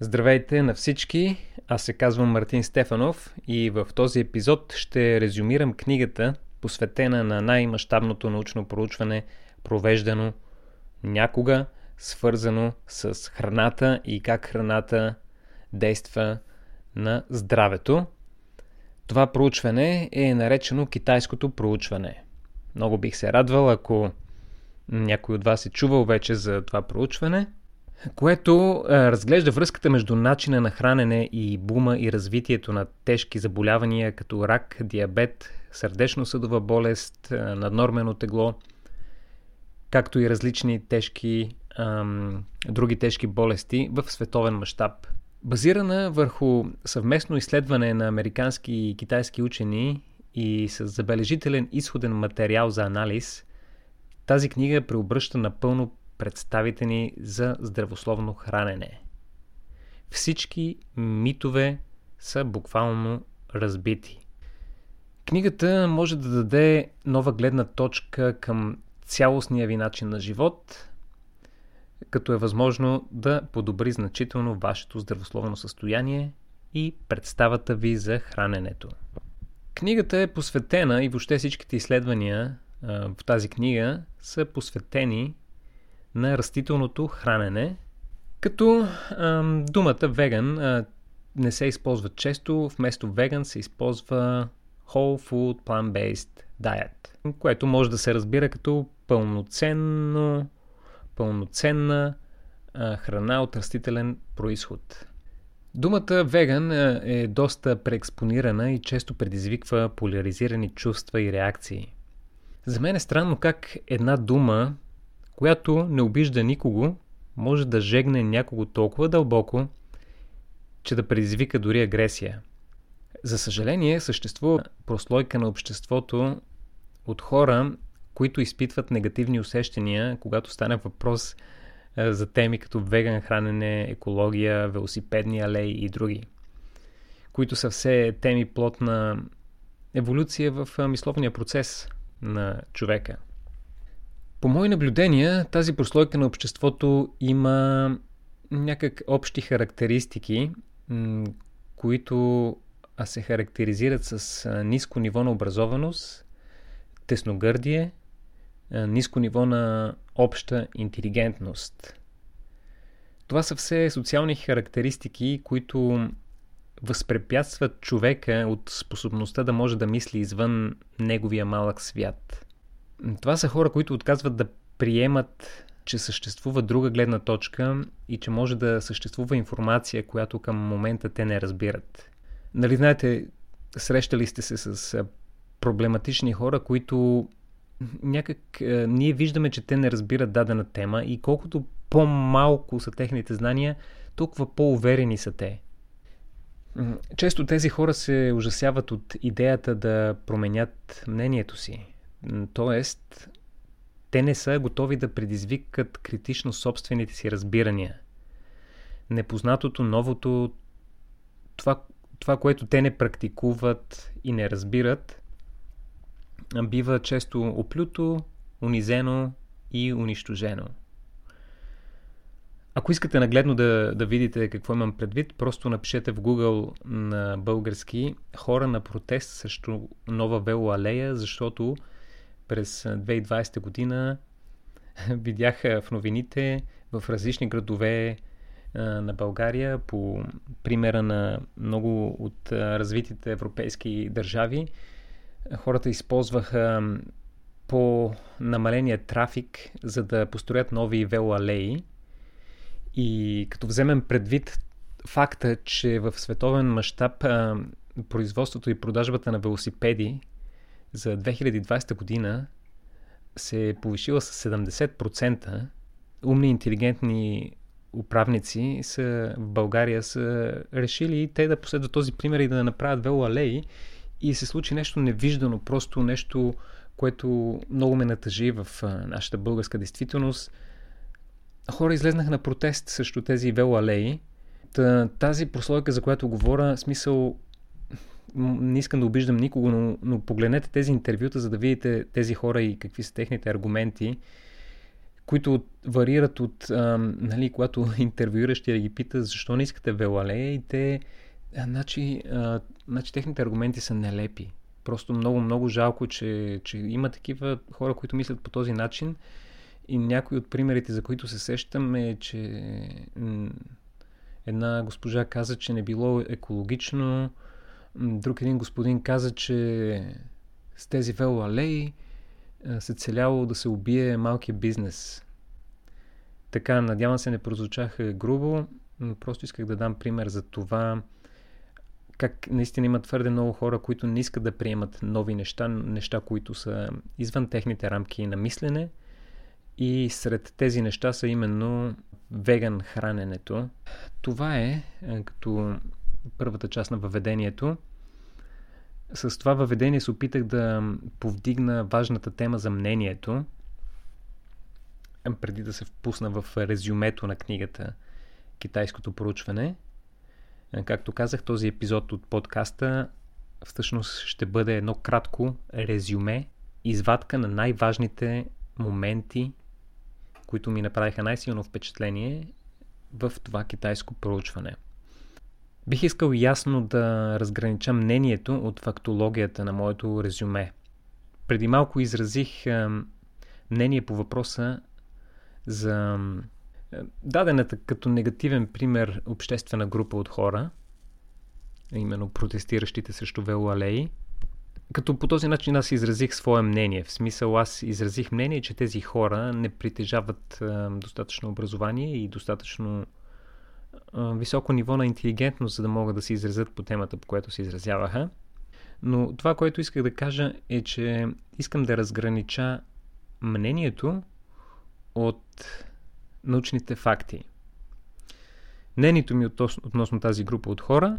Здравейте на всички! Аз се казвам Мартин Стефанов и в този епизод ще резюмирам книгата, посветена на най-мащабното научно проучване, провеждано някога, свързано с храната и как храната действа на здравето. Това проучване е наречено китайското проучване. Много бих се радвал, ако някой от вас е чувал вече за това проучване – което а, разглежда връзката между начина на хранене и бума и развитието на тежки заболявания като рак, диабет, сърдечно-съдова болест, а, наднормено тегло, както и различни тежки, ам, други тежки болести в световен мащаб. Базирана върху съвместно изследване на американски и китайски учени и с забележителен изходен материал за анализ, тази книга преобръща напълно представите ни за здравословно хранене. Всички митове са буквално разбити. Книгата може да даде нова гледна точка към цялостния ви начин на живот, като е възможно да подобри значително вашето здравословно състояние и представата ви за храненето. Книгата е посветена и въобще всичките изследвания в тази книга са посветени на растителното хранене, като ам, думата веган а, не се използва често, вместо веган се използва whole food plant-based diet, което може да се разбира като пълноценно, пълноценна а, храна от растителен происход. Думата веган е доста преекспонирана и често предизвиква поляризирани чувства и реакции. За мен е странно как една дума която не обижда никого, може да жегне някого толкова дълбоко, че да предизвика дори агресия. За съжаление, съществува прослойка на обществото от хора, които изпитват негативни усещания, когато стане въпрос за теми като веган хранене, екология, велосипедни алеи и други, които са все теми плод на еволюция в мисловния процес на човека. По мои наблюдения, тази прослойка на обществото има някак общи характеристики, които се характеризират с ниско ниво на образованост, тесногърдие, ниско ниво на обща интелигентност. Това са все социални характеристики, които възпрепятстват човека от способността да може да мисли извън неговия малък свят. Това са хора, които отказват да приемат, че съществува друга гледна точка и че може да съществува информация, която към момента те не разбират. Нали знаете, срещали сте се с проблематични хора, които някак ние виждаме, че те не разбират дадена тема и колкото по-малко са техните знания, толкова по-уверени са те. Често тези хора се ужасяват от идеята да променят мнението си. Тоест, те не са готови да предизвикат критично собствените си разбирания. Непознатото, новото, това, това, което те не практикуват и не разбират, бива често оплюто, унизено и унищожено. Ако искате нагледно да, да видите какво имам предвид, просто напишете в Google на български хора на протест срещу нова велоалея, защото през 2020 година видях в новините в различни градове на България по примера на много от развитите европейски държави. Хората използваха по намаления трафик, за да построят нови велоалеи. И като вземем предвид факта, че в световен мащаб производството и продажбата на велосипеди за 2020 година се е повишила с 70%. Умни, интелигентни управници са, в България са решили те да последват този пример и да направят велоалеи и се случи нещо невиждано, просто нещо, което много ме натъжи в нашата българска действителност. Хора излезнаха на протест срещу тези велоалеи. Тази прослойка, за която говоря, смисъл не искам да обиждам никого, но, но погледнете тези интервюта, за да видите тези хора и какви са техните аргументи, които варират от, а, нали, когато интервюиращия ги пита защо не искате велалея и те, а, значи, а, значи техните аргументи са нелепи. Просто много, много жалко, че, че има такива хора, които мислят по този начин и някои от примерите, за които се сещам е, че една госпожа каза, че не било екологично, друг един господин каза, че с тези велоалеи се целяло да се убие малкия бизнес. Така, надявам се не прозвучах грубо, но просто исках да дам пример за това как наистина има твърде много хора, които не искат да приемат нови неща, неща, които са извън техните рамки на мислене. И сред тези неща са именно веган храненето. Това е като първата част на въведението. С това въведение се опитах да повдигна важната тема за мнението, преди да се впусна в резюмето на книгата Китайското проучване. Както казах, този епизод от подкаста всъщност ще бъде едно кратко резюме, извадка на най-важните моменти, които ми направиха най-силно впечатление в това китайско проучване – Бих искал ясно да разгранича мнението от фактологията на моето резюме. Преди малко изразих мнение по въпроса за дадената като негативен пример обществена група от хора, именно протестиращите срещу велоалеи, като по този начин аз изразих свое мнение. В смисъл аз изразих мнение, че тези хора не притежават достатъчно образование и достатъчно високо ниво на интелигентност, за да могат да се изразят по темата, по която се изразяваха. Но това, което исках да кажа е, че искам да разгранича мнението от научните факти. Мнението ми относно тази група от хора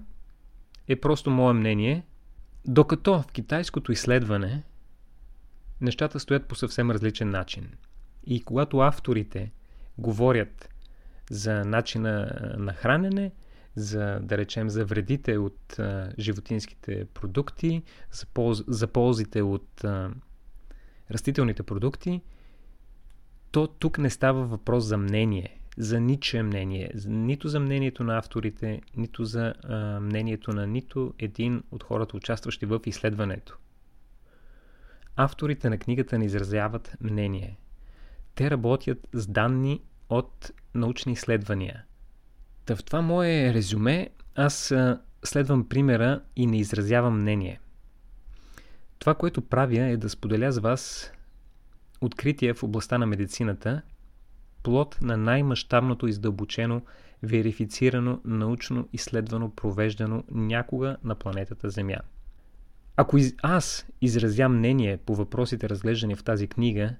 е просто мое мнение, докато в китайското изследване нещата стоят по съвсем различен начин. И когато авторите говорят за начина на хранене, за, да речем, за вредите от а, животинските продукти, за, полз, за ползите от а, растителните продукти, то тук не става въпрос за мнение, за ничие мнение, нито за мнението на авторите, нито за а, мнението на нито един от хората, участващи в изследването. Авторите на книгата не изразяват мнение. Те работят с данни от научни изследвания. Та в това мое резюме аз следвам примера и не изразявам мнение. Това, което правя е да споделя с вас откритие в областта на медицината, плод на най-мащабното издълбочено, верифицирано, научно изследвано, провеждано някога на планетата Земя. Ако аз изразям мнение по въпросите разглеждани в тази книга,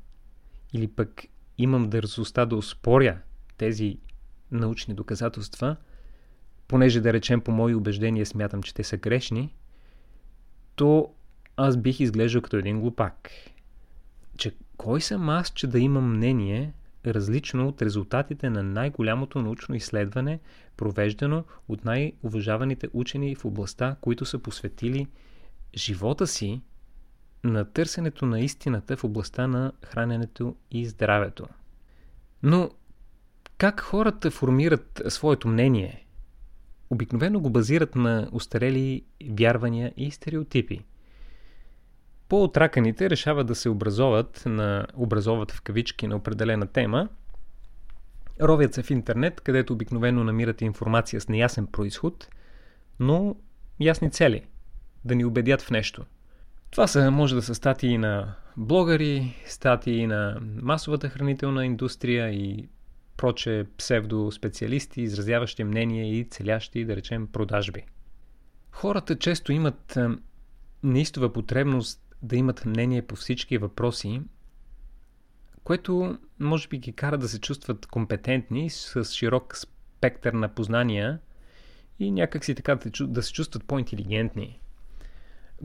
или пък имам дързостта да успоря тези научни доказателства, понеже да речем по мои убеждения смятам, че те са грешни, то аз бих изглеждал като един глупак. Че кой съм аз, че да имам мнение различно от резултатите на най-голямото научно изследване, провеждано от най-уважаваните учени в областта, които са посветили живота си на търсенето на истината в областта на храненето и здравето. Но как хората формират своето мнение? Обикновено го базират на устарели вярвания и стереотипи. По-отраканите решават да се образоват, на, образоват в кавички на определена тема, ровят се в интернет, където обикновено намират информация с неясен происход, но ясни цели – да ни убедят в нещо – това са, може да са статии на блогъри, статии на масовата хранителна индустрия и проче псевдоспециалисти, изразяващи мнение и целящи, да речем, продажби. Хората често имат неистова потребност да имат мнение по всички въпроси, което може би ги кара да се чувстват компетентни с широк спектър на познания и някак си така да се чувстват по-интелигентни.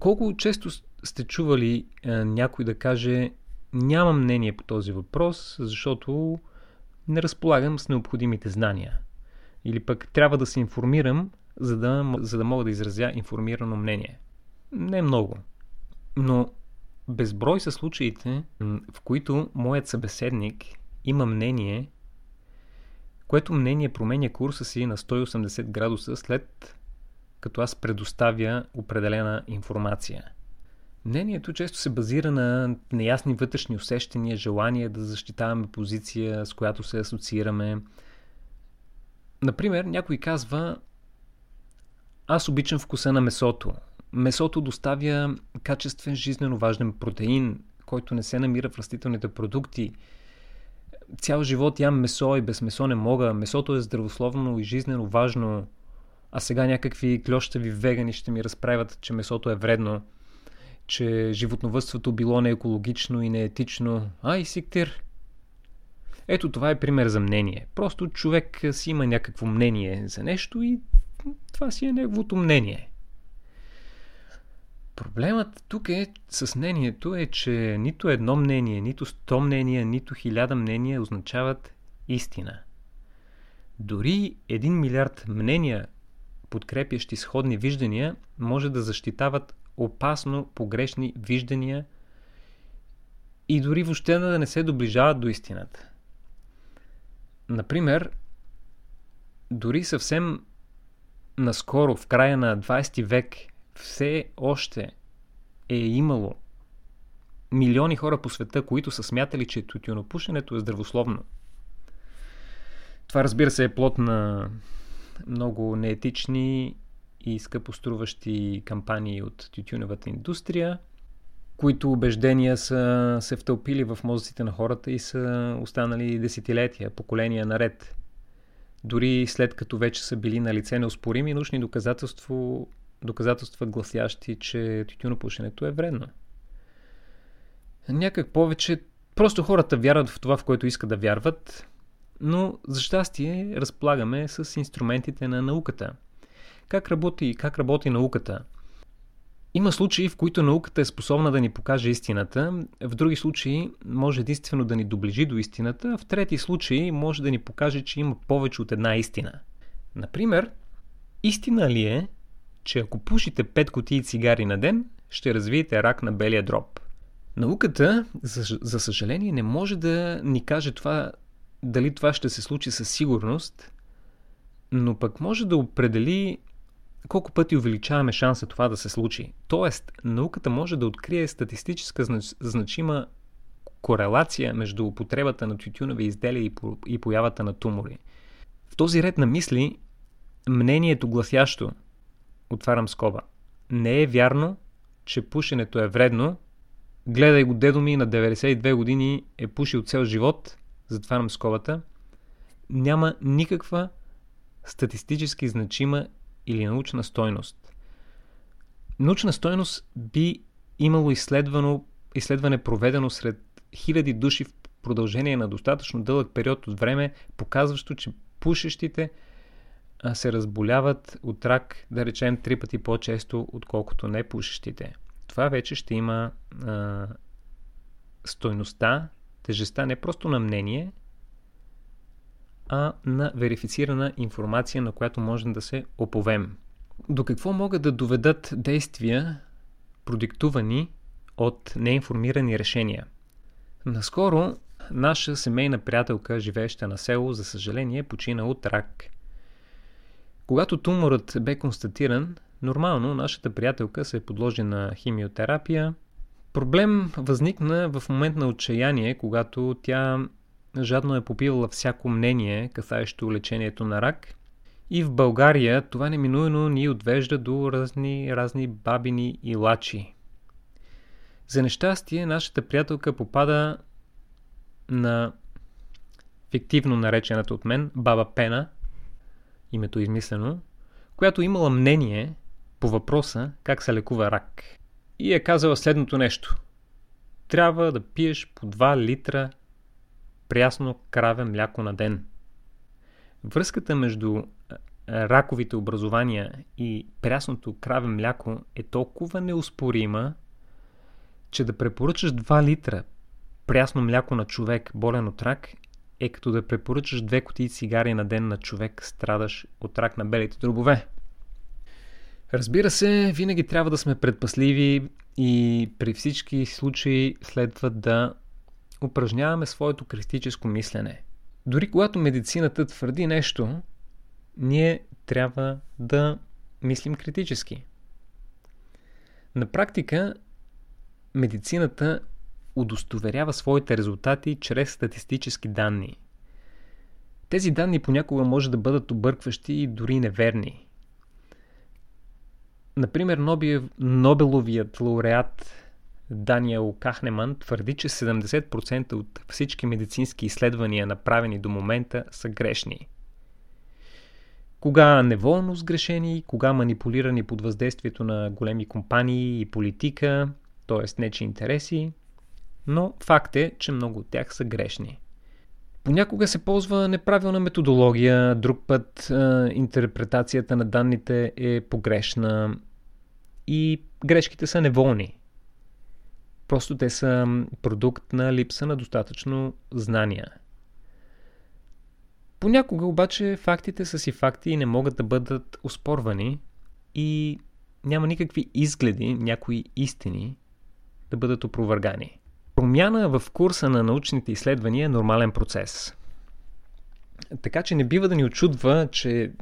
Колко често сте чували е, някой да каже нямам мнение по този въпрос, защото не разполагам с необходимите знания. Или пък трябва да се информирам, за да, за да мога да изразя информирано мнение. Не много. Но безброй са случаите, в които моят събеседник има мнение, което мнение променя курса си на 180 градуса след като аз предоставя определена информация. Мнението често се базира на неясни вътрешни усещания, желание да защитаваме позиция, с която се асоциираме. Например, някой казва Аз обичам вкуса на месото. Месото доставя качествен, жизненно важен протеин, който не се намира в растителните продукти. Цял живот ям месо и без месо не мога. Месото е здравословно и жизненно важно. А сега някакви клющави вегани ще ми разправят, че месото е вредно че животновътството било неекологично и неетично. Ай, сиктир! Ето това е пример за мнение. Просто човек си има някакво мнение за нещо и това си е неговото мнение. Проблемът тук е с мнението е, че нито едно мнение, нито сто мнения, нито хиляда мнения означават истина. Дори един милиард мнения, подкрепящи сходни виждания, може да защитават опасно погрешни виждания и дори въобще да не се доближават до истината. Например, дори съвсем наскоро, в края на 20 век, все още е имало милиони хора по света, които са смятали, че тютюнопушенето е здравословно. Това разбира се е плод на много неетични и скъпоструващи кампании от тютюневата индустрия, които убеждения са се втълпили в мозъците на хората и са останали десетилетия, поколения наред. Дори след като вече са били на лице неоспорими научни доказателства, доказателства гласящи, че тютюнопушенето е вредно. Някак повече просто хората вярват в това, в което искат да вярват, но за щастие разполагаме с инструментите на науката – как работи, как работи науката. Има случаи, в които науката е способна да ни покаже истината, в други случаи може единствено да ни доближи до истината, в трети случаи може да ни покаже, че има повече от една истина. Например, истина ли е, че ако пушите 5 кутии цигари на ден, ще развиете рак на белия дроб? Науката, за, за съжаление, не може да ни каже това, дали това ще се случи със сигурност, но пък може да определи колко пъти увеличаваме шанса това да се случи. Тоест, науката може да открие статистическа значима корелация между употребата на тютюнови изделия и появата на тумори. В този ред на мисли, мнението гласящо, отварям скоба, не е вярно, че пушенето е вредно, гледай го дедо ми на 92 години е пушил цел живот, затварям скобата, няма никаква статистически значима или научна стойност. Научна стойност би имало изследвано, изследване проведено сред хиляди души в продължение на достатъчно дълъг период от време, показващо, че пушещите се разболяват от рак, да речем, три пъти по-често, отколкото не пушещите. Това вече ще има а, стойността, тежестта не просто на мнение, а на верифицирана информация, на която можем да се оповем. До какво могат да доведат действия, продиктувани от неинформирани решения? Наскоро наша семейна приятелка, живееща на село, за съжаление, почина от рак. Когато туморът бе констатиран, нормално нашата приятелка се подложи на химиотерапия. Проблем възникна в момент на отчаяние, когато тя жадно е попивала всяко мнение, касаещо лечението на рак. И в България това неминуемо ни отвежда до разни, разни бабини и лачи. За нещастие, нашата приятелка попада на фиктивно наречената от мен баба Пена, името е измислено, която имала мнение по въпроса как се лекува рак. И е казала следното нещо. Трябва да пиеш по 2 литра прясно краве мляко на ден. Връзката между раковите образования и прясното краве мляко е толкова неуспорима, че да препоръчаш 2 литра прясно мляко на човек болен от рак е като да препоръчаш две кутии цигари на ден на човек страдаш от рак на белите дробове. Разбира се, винаги трябва да сме предпасливи и при всички случаи следва да упражняваме своето критическо мислене. Дори когато медицината твърди нещо, ние трябва да мислим критически. На практика, медицината удостоверява своите резултати чрез статистически данни. Тези данни понякога може да бъдат объркващи и дори неверни. Например, Нобеловият лауреат Даниел Кахнеман твърди, че 70% от всички медицински изследвания, направени до момента, са грешни. Кога неволно сгрешени, кога манипулирани под въздействието на големи компании и политика, т.е. нечи интереси, но факт е, че много от тях са грешни. Понякога се ползва неправилна методология, друг път е, интерпретацията на данните е погрешна и грешките са неволни. Просто те са продукт на липса на достатъчно знания. Понякога обаче фактите са си факти и не могат да бъдат оспорвани и няма никакви изгледи, някои истини да бъдат опровъргани. Промяна в курса на научните изследвания е нормален процес. Така че не бива да ни очудва, че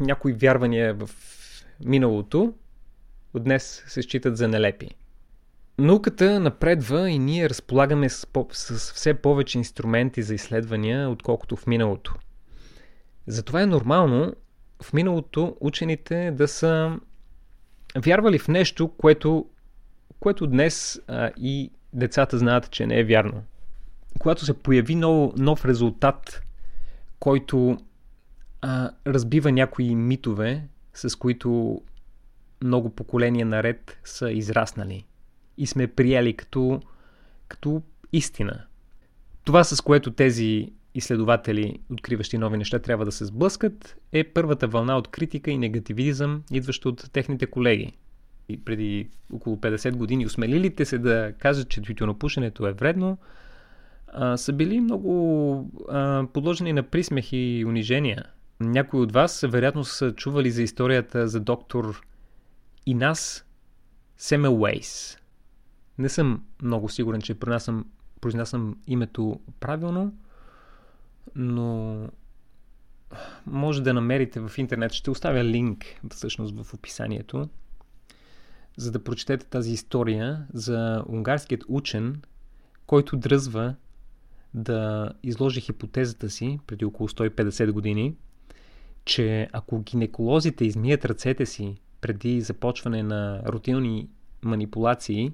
някои вярвания в миналото от днес се считат за нелепи. Науката напредва и ние разполагаме с, по- с все повече инструменти за изследвания, отколкото в миналото. Затова е нормално в миналото учените да са вярвали в нещо, което, което днес а, и децата знаят, че не е вярно. Когато се появи нов, нов резултат, който а, разбива някои митове, с които много поколения наред са израснали и сме приели като, като истина. Това, с което тези изследователи, откриващи нови неща, трябва да се сблъскат, е първата вълна от критика и негативизъм, идваща от техните колеги. И преди около 50 години осмелилите се да кажат, че тютюнопушенето е вредно, а, са били много а, подложени на присмех и унижения. Някои от вас вероятно са чували за историята за доктор Инас Семелуейс. Не съм много сигурен, че произнасям, произнасям името правилно, но може да намерите в интернет. Ще оставя линк всъщност в описанието, за да прочетете тази история за унгарският учен, който дръзва да изложи хипотезата си преди около 150 години, че ако гинеколозите измият ръцете си преди започване на рутинни манипулации,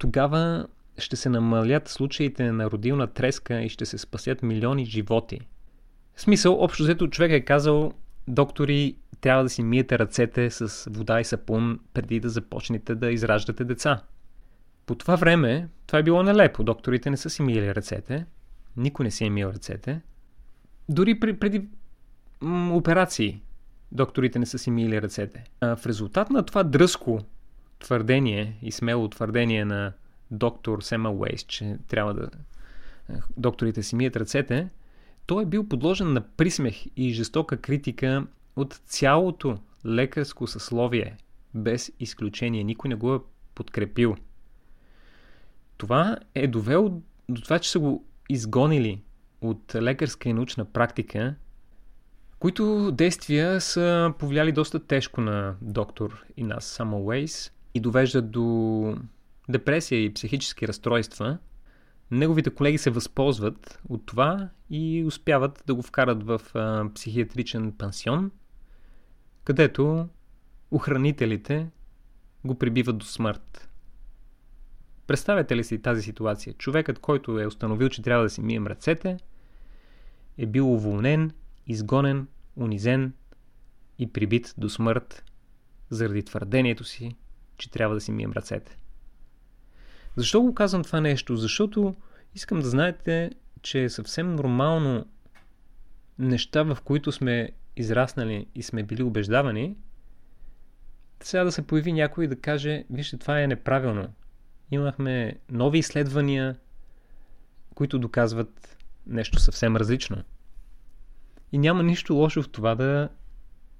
тогава ще се намалят случаите на родилна треска и ще се спасят милиони животи. В смисъл, общо взето човек е казал, доктори, трябва да си миете ръцете с вода и сапун преди да започнете да израждате деца. По това време това е било нелепо. Докторите не са си миели ръцете. Никой не си е мил ръцете. Дори при, преди м- операции докторите не са си мили ръцете. А в резултат на това дръско твърдение и смело твърдение на доктор Сема Уейс, че трябва да докторите си мият ръцете, той е бил подложен на присмех и жестока критика от цялото лекарско съсловие, без изключение. Никой не го е подкрепил. Това е довело до това, че са го изгонили от лекарска и научна практика които действия са повлияли доста тежко на доктор Инас Самуейс и довеждат до депресия и психически разстройства. Неговите колеги се възползват от това и успяват да го вкарат в а, психиатричен пансион, където охранителите го прибиват до смърт. Представете ли си тази ситуация? Човекът, който е установил, че трябва да си мием ръцете, е бил уволнен изгонен, унизен и прибит до смърт заради твърдението си, че трябва да си мием ръцете. Защо го казвам това нещо? Защото искам да знаете, че е съвсем нормално неща, в които сме израснали и сме били убеждавани, сега да се появи някой да каже, вижте, това е неправилно. Имахме нови изследвания, които доказват нещо съвсем различно. И няма нищо лошо в това да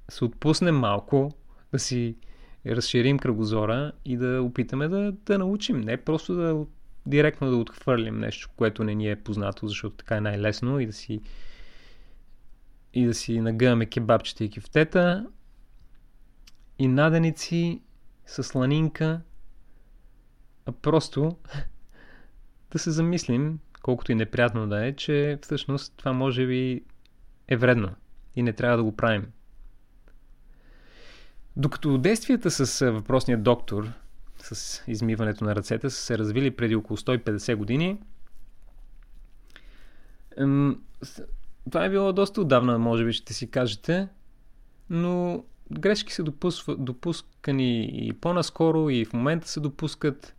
се отпуснем малко, да си разширим кръгозора и да опитаме да, да научим. Не просто да, директно да отхвърлим нещо, което не ни е познато, защото така е най-лесно и да си и да си нагъваме кебабчета и кифтета и наденици с сланинка, а просто да се замислим, колкото и неприятно да е, че всъщност това може би е вредно и не трябва да го правим. Докато действията с въпросния доктор, с измиването на ръцете, са се развили преди около 150 години, това е било доста отдавна, може би ще си кажете, но грешки са допускани и по-наскоро и в момента се допускат.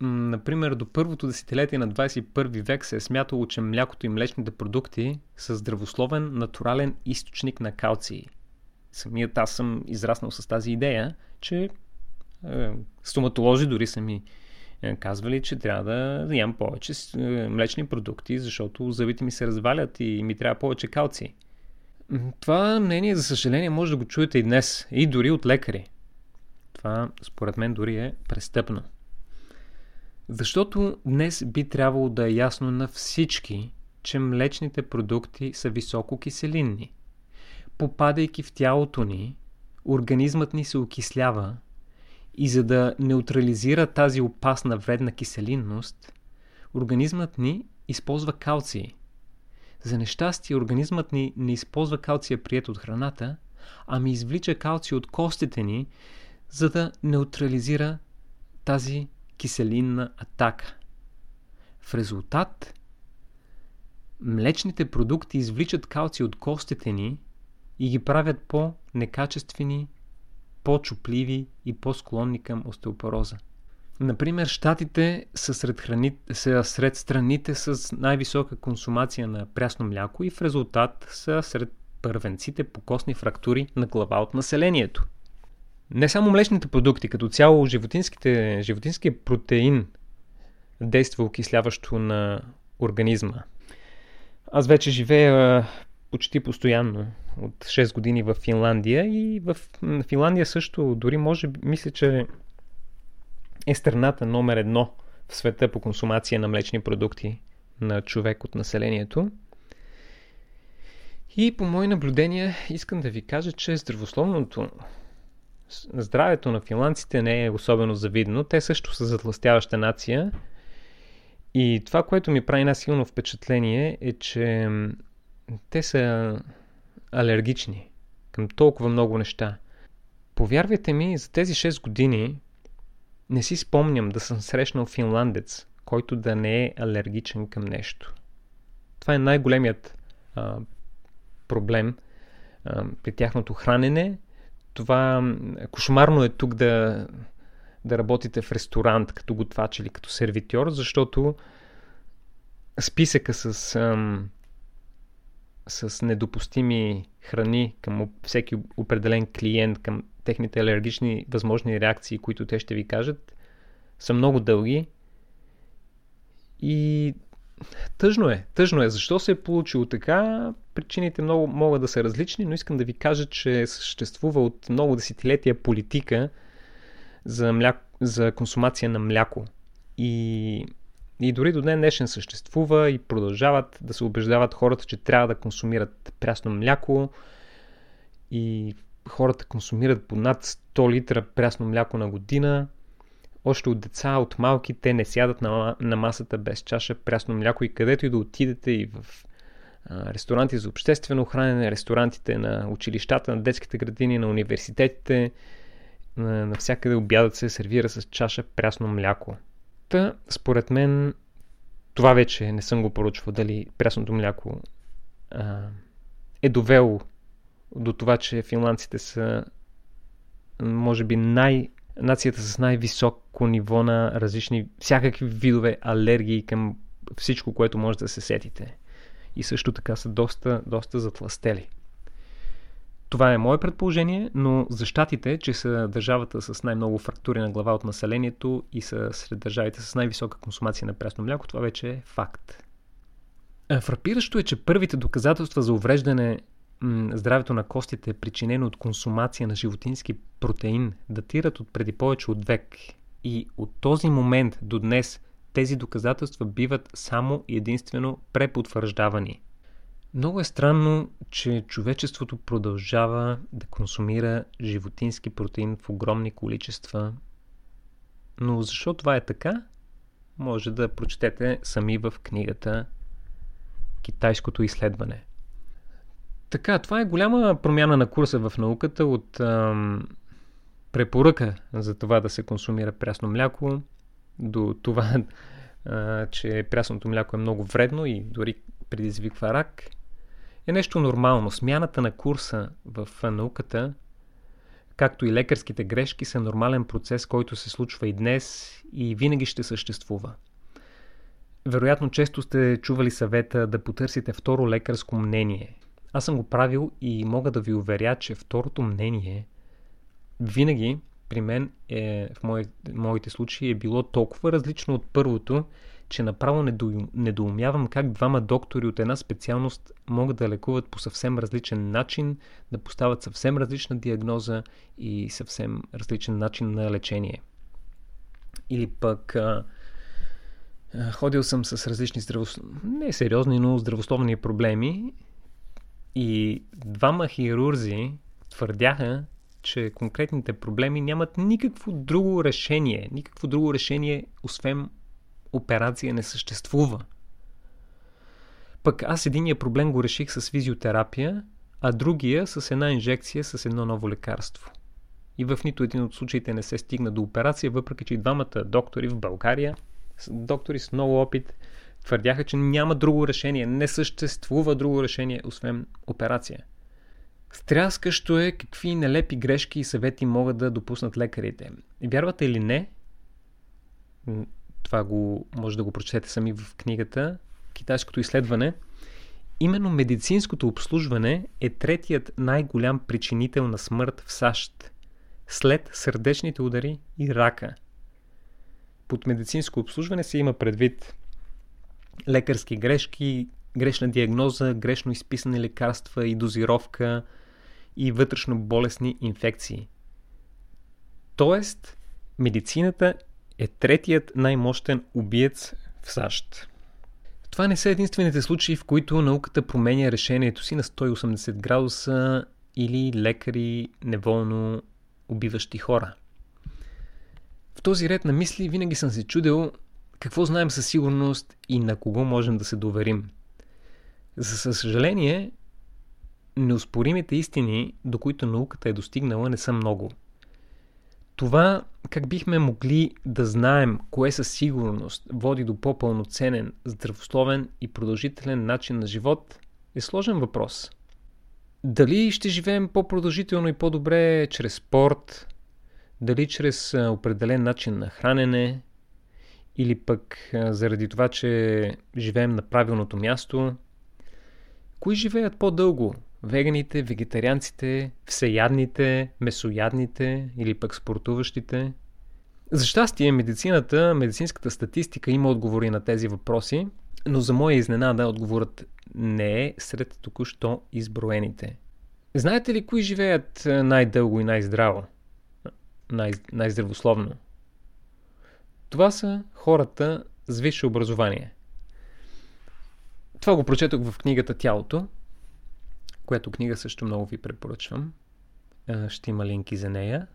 Например, до първото десетилетие на 21 век се е смятало, че млякото и млечните продукти са здравословен, натурален източник на калций. Самият аз съм израснал с тази идея, че е, стоматолози дори са ми е, казвали, че трябва да ям повече е, млечни продукти, защото зъбите ми се развалят и ми трябва повече калци. Това мнение, за съжаление, може да го чуете и днес, и дори от лекари. Това, според мен, дори е престъпно. Защото днес би трябвало да е ясно на всички, че млечните продукти са високо киселинни. Попадайки в тялото ни, организмът ни се окислява и за да неутрализира тази опасна вредна киселинност, организмът ни използва калций. За нещастие, организмът ни не използва калция прият от храната, ами извлича калций от костите ни, за да неутрализира тази киселинна атака. В резултат, млечните продукти извличат калци от костите ни и ги правят по-некачествени, по-чупливи и по-склонни към остеопороза. Например, щатите са сред, храни... са сред страните с най-висока консумация на прясно мляко и в резултат са сред първенците по костни фрактури на глава от населението. Не само млечните продукти, като цяло животинския протеин действа окисляващо на организма. Аз вече живея почти постоянно от 6 години в Финландия и в Финландия също дори може, мисля, че е страната номер едно в света по консумация на млечни продукти на човек от населението. И по мои наблюдения искам да ви кажа, че здравословното здравето на финландците не е особено завидно. Те също са затластяваща нация. И това, което ми прави най-силно впечатление е, че те са алергични към толкова много неща. Повярвайте ми, за тези 6 години не си спомням да съм срещнал финландец, който да не е алергичен към нещо. Това е най-големият а, проблем а, при тяхното хранене. Това кошмарно е тук да, да работите в ресторант като готвач или като сервитьор, защото списъка с, ам, с недопустими храни към всеки определен клиент, към техните алергични възможни реакции, които те ще ви кажат, са много дълги. И тъжно е. Тъжно е. Защо се е получило така? Причините много могат да са различни, но искам да ви кажа, че съществува от много десетилетия политика за, мляко, за консумация на мляко. И, и дори до ден днешен съществува и продължават да се убеждават хората, че трябва да консумират прясно мляко. И хората консумират по над 100 литра прясно мляко на година. Още от деца, от малки, те не сядат на, на масата без чаша прясно мляко и където и да отидете и в а, ресторанти за обществено хранене, ресторантите на училищата, на детските градини, на университетите, на, навсякъде обядът се сервира с чаша прясно мляко. Та, според мен, това вече не съм го поручвал, дали прясното мляко а, е довело до това, че финландците са може би най- нацията с най-високо ниво на различни, всякакви видове алергии към всичко, което може да се сетите. И също така са доста, доста затластели. Това е мое предположение, но за щатите, че са държавата с най-много фрактури на глава от населението и са сред държавите с най-висока консумация на прясно мляко, това вече е факт. Фрапиращо е, че първите доказателства за увреждане здравето на костите, причинено от консумация на животински протеин, датират от преди повече от век. И от този момент до днес тези доказателства биват само и единствено препотвърждавани. Много е странно, че човечеството продължава да консумира животински протеин в огромни количества. Но защо това е така? Може да прочетете сами в книгата Китайското изследване. Така, това е голяма промяна на курса в науката от ам, препоръка за това да се консумира прясно мляко до това, а, че прясното мляко е много вредно и дори предизвиква рак, е нещо нормално. Смяната на курса в науката, както и лекарските грешки, са нормален процес, който се случва и днес и винаги ще съществува. Вероятно, често сте чували съвета да потърсите второ лекарско мнение. Аз съм го правил и мога да ви уверя, че второто мнение винаги при мен е, в мои, моите случаи е било толкова различно от първото, че направо недоумявам как двама доктори от една специалност могат да лекуват по съвсем различен начин, да поставят съвсем различна диагноза и съвсем различен начин на лечение. Или пък а, а, ходил съм с различни здравос... не сериозни, но здравословни проблеми и двама хирурзи твърдяха, че конкретните проблеми нямат никакво друго решение. Никакво друго решение, освен операция, не съществува. Пък аз единия проблем го реших с физиотерапия, а другия с една инжекция с едно ново лекарство. И в нито един от случаите не се стигна до операция, въпреки че и двамата доктори в България, доктори с много опит, твърдяха, че няма друго решение, не съществува друго решение, освен операция. Стряскащо е какви нелепи грешки и съвети могат да допуснат лекарите. Вярвате или не, това го може да го прочетете сами в книгата, китайското изследване, именно медицинското обслужване е третият най-голям причинител на смърт в САЩ, след сърдечните удари и рака. Под медицинско обслужване се има предвид лекарски грешки, грешна диагноза, грешно изписани лекарства и дозировка и вътрешно болесни инфекции. Тоест, медицината е третият най-мощен убиец в САЩ. Това не са единствените случаи, в които науката променя решението си на 180 градуса или лекари неволно убиващи хора. В този ред на мисли винаги съм се чудил какво знаем със сигурност и на кого можем да се доверим. За съжаление, неоспоримите истини, до които науката е достигнала, не са много. Това, как бихме могли да знаем кое със сигурност води до по-пълноценен, здравословен и продължителен начин на живот, е сложен въпрос. Дали ще живеем по-продължително и по-добре чрез спорт, дали чрез определен начин на хранене, или пък заради това, че живеем на правилното място. Кои живеят по-дълго? Веганите, вегетарианците, всеядните, месоядните или пък спортуващите? За щастие, медицината, медицинската статистика има отговори на тези въпроси, но за моя изненада отговорът не е сред току-що изброените. Знаете ли кои живеят най-дълго и най-здраво? Най- най-здравословно? Това са хората с висше образование. Това го прочетох в книгата Тялото, която книга също много ви препоръчвам. Ще има линки за нея.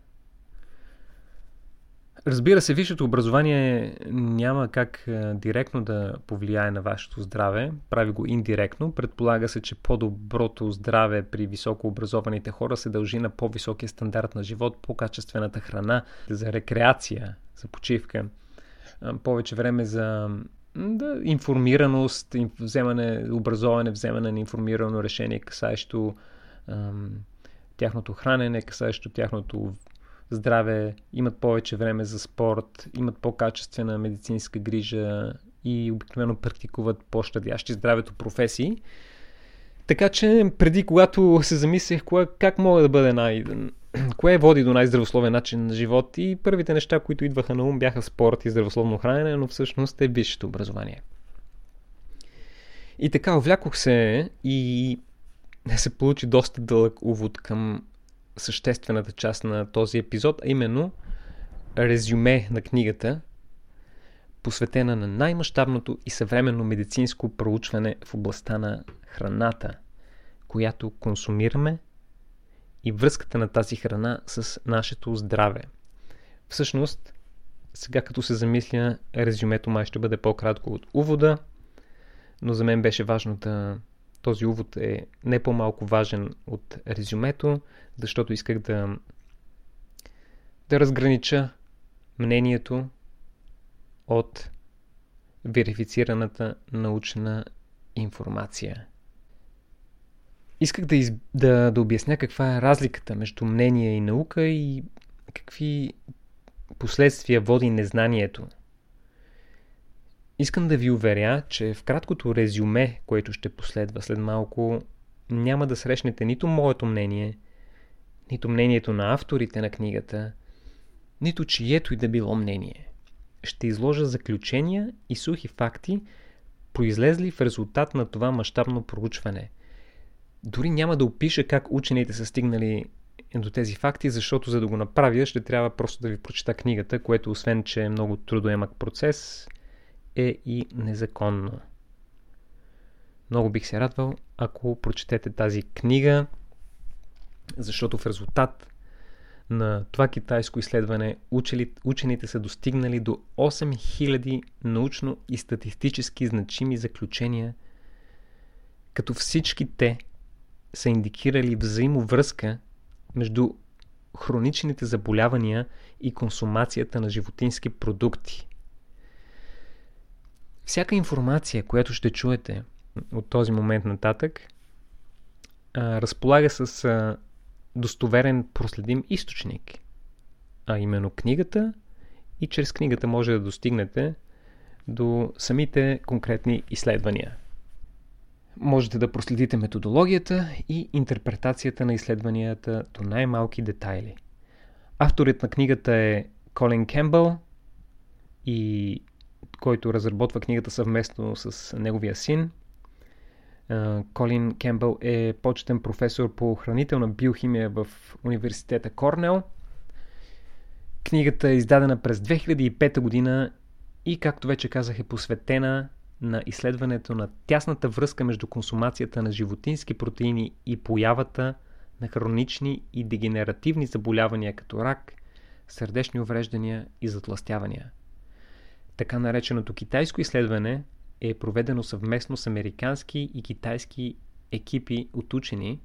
Разбира се, висшето образование няма как директно да повлияе на вашето здраве. Прави го индиректно. Предполага се, че по-доброто здраве при високо образованите хора се дължи на по-високия стандарт на живот, по-качествената храна, за рекреация, за почивка повече време за да, информираност, вземане, образоване, вземане на информирано решение, касаещо ам, тяхното хранене, касаещо тяхното здраве, имат повече време за спорт, имат по-качествена медицинска грижа и обикновено практикуват по-щадящи здравето професии. Така че преди когато се замислих как мога да бъде най- кое води до най-здравословен начин на живот и първите неща, които идваха на ум бяха спорт и здравословно хранене, но всъщност е висшето образование. И така, овлякох се и се получи доста дълъг увод към съществената част на този епизод, а именно резюме на книгата. посветена на най-мащабното и съвременно медицинско проучване в областта на храната, която консумираме и връзката на тази храна с нашето здраве. Всъщност, сега като се замисля, резюмето май ще бъде по-кратко от увода, но за мен беше важно да този увод е не по-малко важен от резюмето, защото исках да да разгранича мнението от верифицираната научна информация. Исках да, из... да, да обясня каква е разликата между мнение и наука и какви последствия води незнанието. Искам да ви уверя, че в краткото резюме, което ще последва след малко, няма да срещнете нито моето мнение, нито мнението на авторите на книгата, нито чието и да било мнение. Ще изложа заключения и сухи факти, произлезли в резултат на това мащабно проучване. Дори няма да опиша как учените са стигнали до тези факти, защото за да го направя ще трябва просто да ви прочета книгата, което освен, че е много трудоемък процес, е и незаконно. Много бих се радвал, ако прочетете тази книга, защото в резултат на това китайско изследване учените са достигнали до 8000 научно и статистически значими заключения, като всички те са индикирали взаимовръзка между хроничните заболявания и консумацията на животински продукти. Всяка информация, която ще чуете от този момент нататък, разполага с достоверен проследим източник, а именно книгата и чрез книгата може да достигнете до самите конкретни изследвания. Можете да проследите методологията и интерпретацията на изследванията до най-малки детайли. Авторът на книгата е Колин Кембъл и който разработва книгата съвместно с неговия син – Колин Кембъл е почетен професор по хранителна биохимия в университета Корнел. Книгата е издадена през 2005 година и, както вече казах, е посветена на изследването на тясната връзка между консумацията на животински протеини и появата на хронични и дегенеративни заболявания като рак, сърдечни увреждания и затластявания. Така нареченото китайско изследване е проведено съвместно с американски и китайски екипи от учени,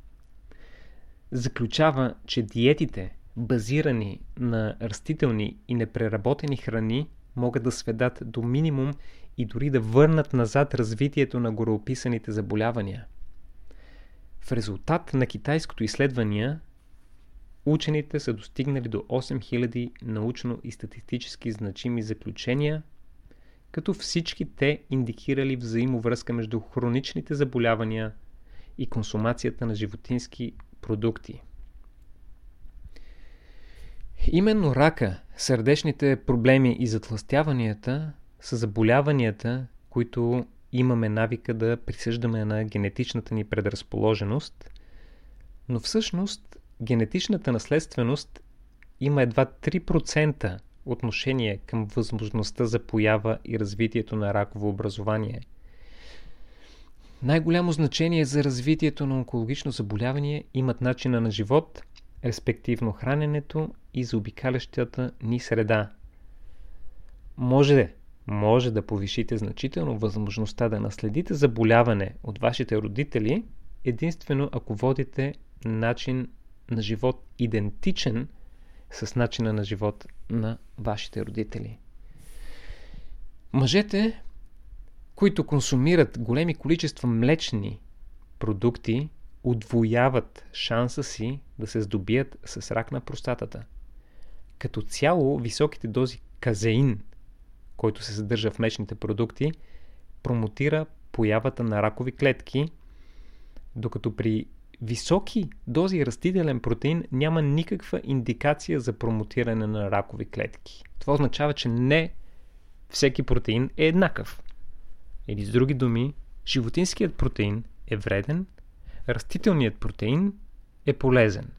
заключава, че диетите, базирани на растителни и непреработени храни, могат да сведат до минимум и дори да върнат назад развитието на гореописаните заболявания. В резултат на китайското изследвания, учените са достигнали до 8000 научно и статистически значими заключения – като всички те индикирали взаимовръзка между хроничните заболявания и консумацията на животински продукти. Именно рака, сърдечните проблеми и затластяванията са заболяванията, които имаме навика да присъждаме на генетичната ни предразположеност, но всъщност генетичната наследственост има едва 3% отношение към възможността за поява и развитието на раково образование. Най-голямо значение за развитието на онкологично заболяване имат начина на живот, респективно храненето и заобикалящата ни среда. Може, може да повишите значително възможността да наследите заболяване от вашите родители, единствено ако водите начин на живот идентичен – с начина на живот на вашите родители. Мъжете, които консумират големи количества млечни продукти, удвояват шанса си да се здобият с рак на простатата. Като цяло, високите дози казеин, който се съдържа в млечните продукти, промотира появата на ракови клетки, докато при високи дози растителен протеин няма никаква индикация за промотиране на ракови клетки. Това означава, че не всеки протеин е еднакъв. Или с други думи, животинският протеин е вреден, растителният протеин е полезен.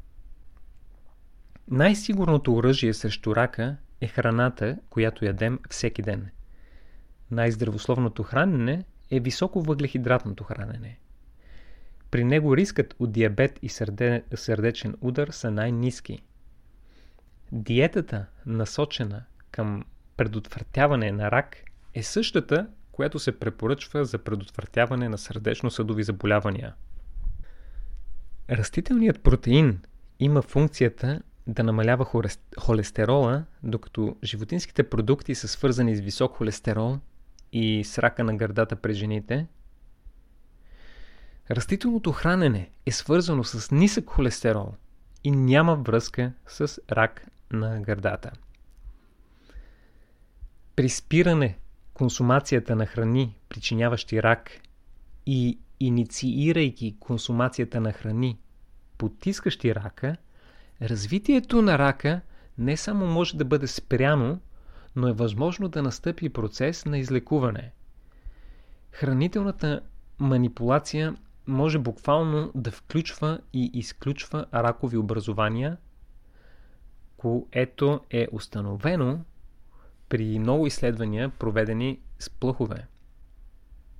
Най-сигурното оръжие срещу рака е храната, която ядем всеки ден. най-здравословното хранене е високо въглехидратното хранене. При него рискът от диабет и сърде, сърдечен удар са най-низки. Диетата, насочена към предотвратяване на рак, е същата, която се препоръчва за предотвратяване на сърдечно-съдови заболявания. Растителният протеин има функцията да намалява холестерола, докато животинските продукти са свързани с висок холестерол и с рака на гърдата при жените. Растителното хранене е свързано с нисък холестерол и няма връзка с рак на гърдата. При спиране консумацията на храни, причиняващи рак и инициирайки консумацията на храни, потискащи рака, развитието на рака не само може да бъде спряно, но е възможно да настъпи процес на излекуване. Хранителната манипулация може буквално да включва и изключва ракови образования, което е установено при много изследвания, проведени с плъхове.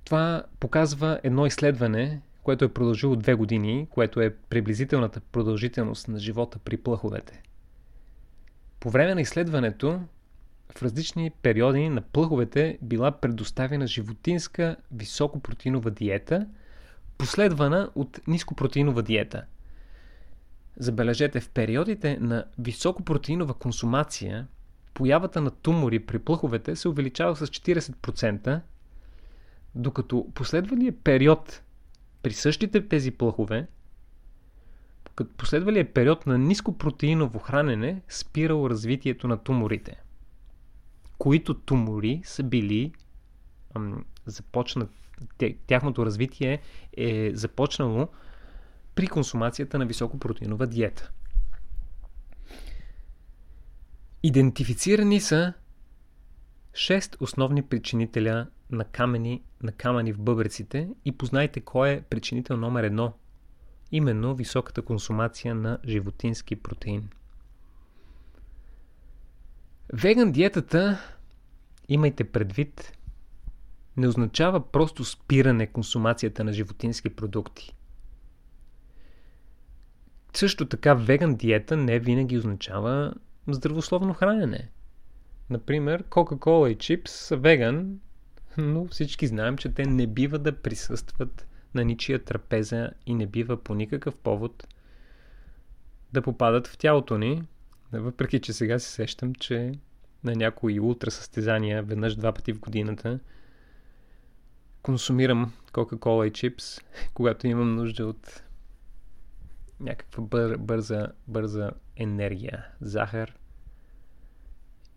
Това показва едно изследване, което е продължило две години, което е приблизителната продължителност на живота при плъховете. По време на изследването, в различни периоди на плъховете била предоставена животинска високопротеинова диета, последвана от нископротеинова диета. Забележете, в периодите на високопротеинова консумация появата на тумори при плъховете се увеличава с 40%, докато последвалият период при същите тези плъхове, като последвалият период на нископротеиново хранене спирал развитието на туморите, които тумори са били ам, започнат, тяхното развитие е започнало при консумацията на високопротеинова диета. Идентифицирани са 6 основни причинителя на камъни, на камъни в бъбреците и познайте кой е причинител номер едно. Именно високата консумация на животински протеин. Веган диетата, имайте предвид, не означава просто спиране консумацията на животински продукти. Също така веган диета не винаги означава здравословно хранене. Например, Кока-Кола и чипс са веган, но всички знаем, че те не бива да присъстват на ничия трапеза и не бива по никакъв повод да попадат в тялото ни, въпреки че сега се сещам, че на някои ултра състезания веднъж два пъти в годината консумирам Кока-Кола и чипс, когато имам нужда от някаква бър, бърза, бърза енергия, захар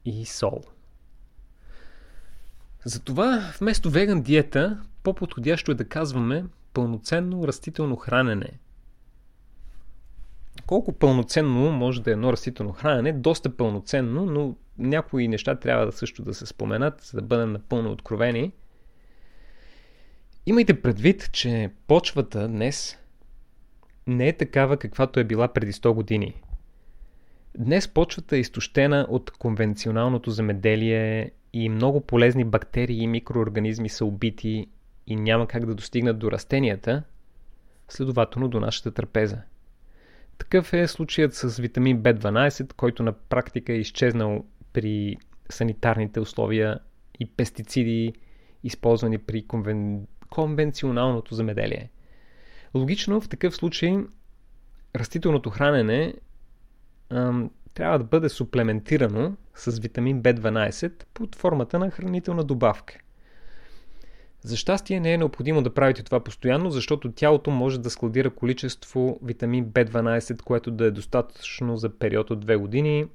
и сол. Затова вместо веган диета, по-подходящо е да казваме пълноценно растително хранене. Колко пълноценно може да е едно растително хранене? Доста пълноценно, но някои неща трябва да също да се споменат, за да бъдем напълно откровени. Имайте предвид, че почвата днес не е такава каквато е била преди 100 години. Днес почвата е изтощена от конвенционалното земеделие и много полезни бактерии и микроорганизми са убити и няма как да достигнат до растенията, следователно до нашата трапеза. Такъв е случаят с витамин B12, който на практика е изчезнал при санитарните условия и пестициди, използвани при конвен... конвенционалното земеделие. Логично в такъв случай растителното хранене трябва да бъде суплементирано с витамин B12 под формата на хранителна добавка. За щастие не е необходимо да правите това постоянно, защото тялото може да складира количество витамин B12, което да е достатъчно за период от 2 години.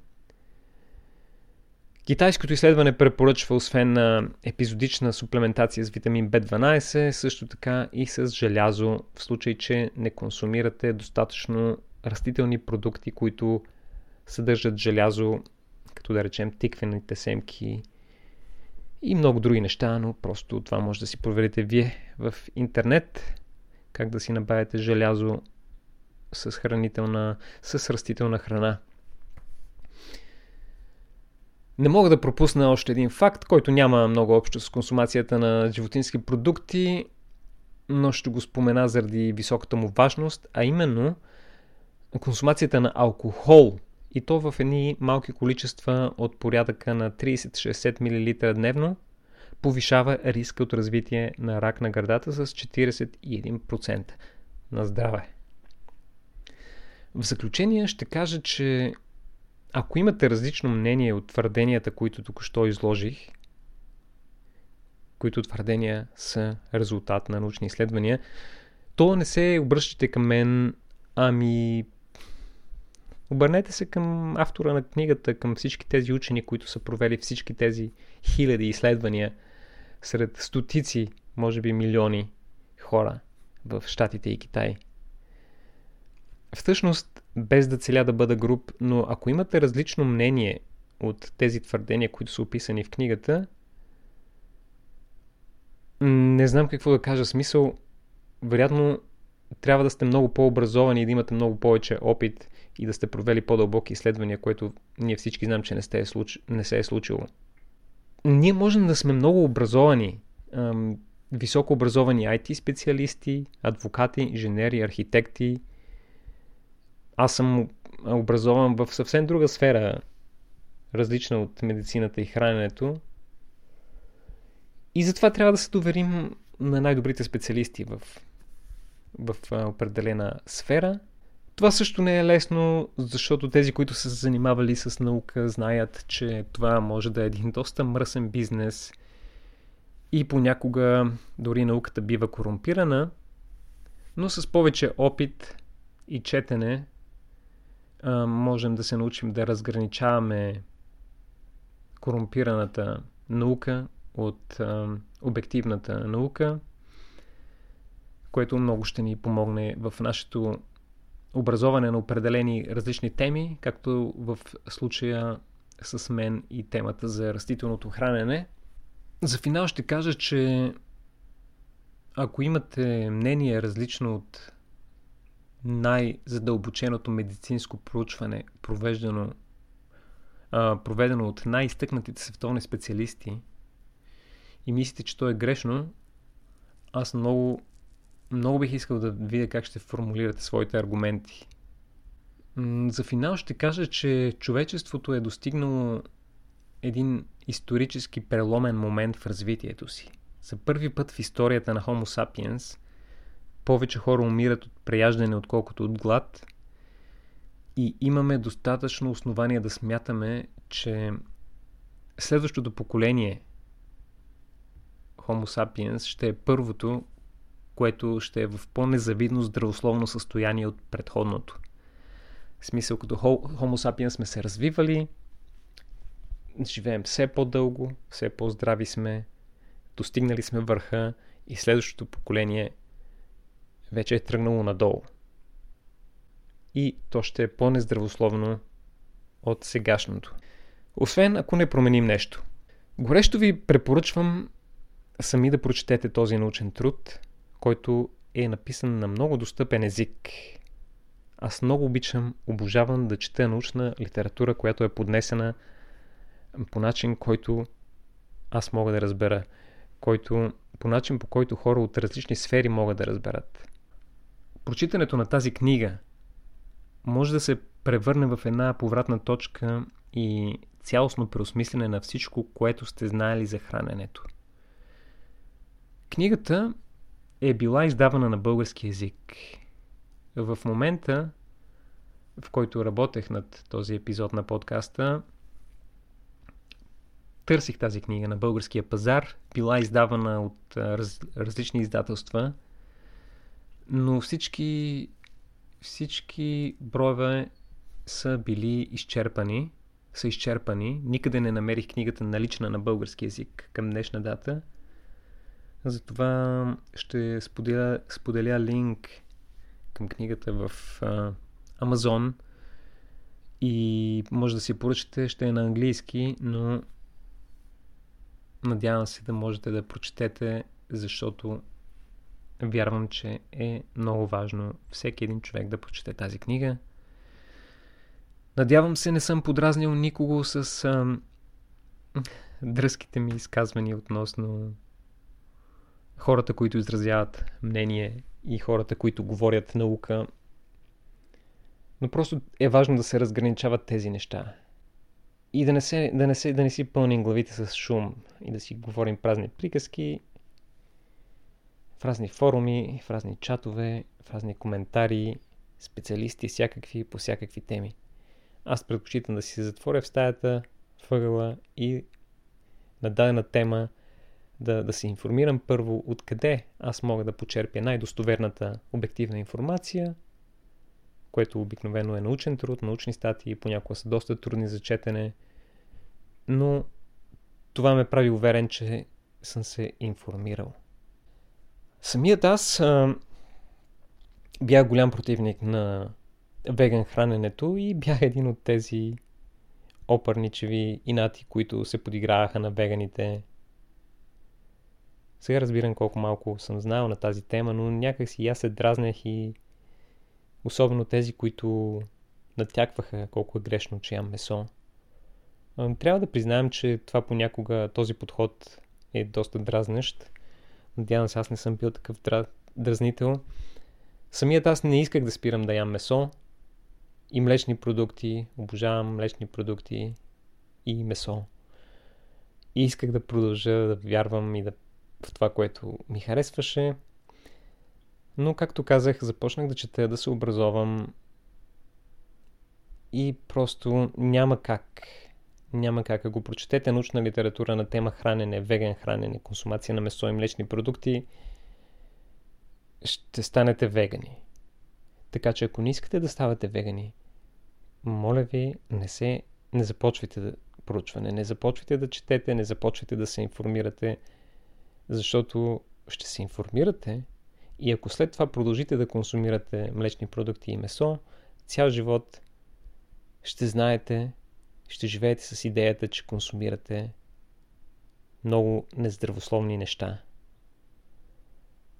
Китайското изследване препоръчва освен на епизодична суплементация с витамин B12, също така и с желязо, в случай, че не консумирате достатъчно растителни продукти, които съдържат желязо, като да речем тиквените семки и много други неща, но просто това може да си проверите вие в интернет, как да си набавите желязо с, хранителна, с растителна храна. Не мога да пропусна още един факт, който няма много общо с консумацията на животински продукти, но ще го спомена заради високата му важност, а именно консумацията на алкохол и то в едни малки количества от порядъка на 30-60 мл дневно повишава риска от развитие на рак на гърдата с 41%. На здраве! В заключение ще кажа, че ако имате различно мнение от твърденията, които току-що изложих, които твърдения са резултат на научни изследвания, то не се обръщате към мен, ами обърнете се към автора на книгата, към всички тези учени, които са провели всички тези хиляди изследвания сред стотици, може би милиони хора в Штатите и Китай. Всъщност, без да целя да бъда груп, но ако имате различно мнение от тези твърдения, които са описани в книгата, не знам какво да кажа. Смисъл, вероятно, трябва да сте много по-образовани и да имате много повече опит и да сте провели по-дълбоки изследвания, което ние всички знам, че не, сте е случ... не се е случило. Ние можем да сме много образовани, ам, високо образовани IT специалисти, адвокати, инженери, архитекти. Аз съм образован в съвсем друга сфера, различна от медицината и храненето. И затова трябва да се доверим на най-добрите специалисти в, в определена сфера. Това също не е лесно, защото тези, които са се занимавали с наука, знаят, че това може да е един доста мръсен бизнес и понякога дори науката бива корумпирана, но с повече опит и четене можем да се научим да разграничаваме корумпираната наука от обективната наука, което много ще ни помогне в нашето образоване на определени различни теми, както в случая с мен и темата за растителното хранене. За финал ще кажа, че ако имате мнение различно от най-задълбоченото медицинско проучване, провеждано, а, проведено от най-изтъкнатите световни специалисти, и мислите, че то е грешно, аз много, много бих искал да видя как ще формулирате своите аргументи. За финал ще кажа, че човечеството е достигнало един исторически преломен момент в развитието си. За първи път в историята на Homo sapiens повече хора умират от преяждане, отколкото от глад. И имаме достатъчно основания да смятаме, че следващото поколение Homo sapiens ще е първото, което ще е в по-незавидно здравословно състояние от предходното. В смисъл, като Homo sapiens сме се развивали, живеем все по-дълго, все по-здрави сме, достигнали сме върха и следващото поколение вече е тръгнало надолу. И то ще е по-нездравословно от сегашното. Освен ако не променим нещо. Горещо ви препоръчвам сами да прочетете този научен труд, който е написан на много достъпен език. Аз много обичам, обожавам да чета научна литература, която е поднесена по начин, който аз мога да разбера, който, по начин, по който хора от различни сфери могат да разберат. Прочитането на тази книга може да се превърне в една повратна точка и цялостно преосмислене на всичко, което сте знаели за храненето. Книгата е била издавана на български язик. В момента, в който работех над този епизод на подкаста, търсих тази книга на българския пазар. Била издавана от раз, различни издателства, но всички, всички броеве са били изчерпани, са изчерпани. Никъде не намерих книгата налична на български язик към днешна дата – затова ще споделя, споделя линк към книгата в uh, Amazon и може да си поръчате, ще е на английски, но надявам се да можете да прочетете, защото вярвам, че е много важно всеки един човек да прочете тази книга. Надявам се не съм подразнил никого с а, дръзките ми изказвания относно хората, които изразяват мнение и хората, които говорят наука. Но просто е важно да се разграничават тези неща. И да не, се, да, не се, да не си пълним главите с шум и да си говорим празни приказки в разни форуми, в разни чатове, в разни коментари, специалисти всякакви по всякакви теми. Аз предпочитам да си затворя в стаята, въгъла и на дадена тема да, да се информирам първо откъде аз мога да почерпя най-достоверната обективна информация, което обикновено е научен труд, научни статии, понякога са доста трудни за четене, но това ме прави уверен, че съм се информирал. Самият аз а, бях голям противник на веган храненето и бях един от тези опърничеви инати, които се подиграваха на веганите. Сега разбирам колко малко съм знал на тази тема, но някак си аз се дразнях и особено тези, които натякваха колко е грешно, че ям месо. Трябва да признаем, че това понякога, този подход е доста дразнещ. Надявам се, аз не съм бил такъв дразнител. Самият аз не исках да спирам да ям месо, и млечни продукти, обожавам млечни продукти и месо. И исках да продължа да вярвам и да, в това, което ми харесваше. Но, както казах, започнах да чета, да се образовам и просто няма как. Няма как. Ако прочетете научна литература на тема хранене, веган хранене, консумация на месо и млечни продукти, ще станете вегани. Така че ако не искате да ставате вегани, моля ви, не се, не започвайте да проучване, не започвайте да четете, не започвайте да се информирате, защото ще се информирате и ако след това продължите да консумирате млечни продукти и месо, цял живот ще знаете, ще живеете с идеята, че консумирате много нездравословни неща,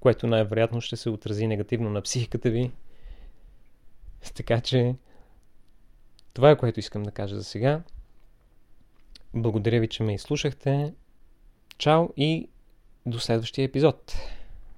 което най-вероятно ще се отрази негативно на психиката ви. Така че това е което искам да кажа за сега. Благодаря ви, че ме изслушахте. Чао и до следващия епизод.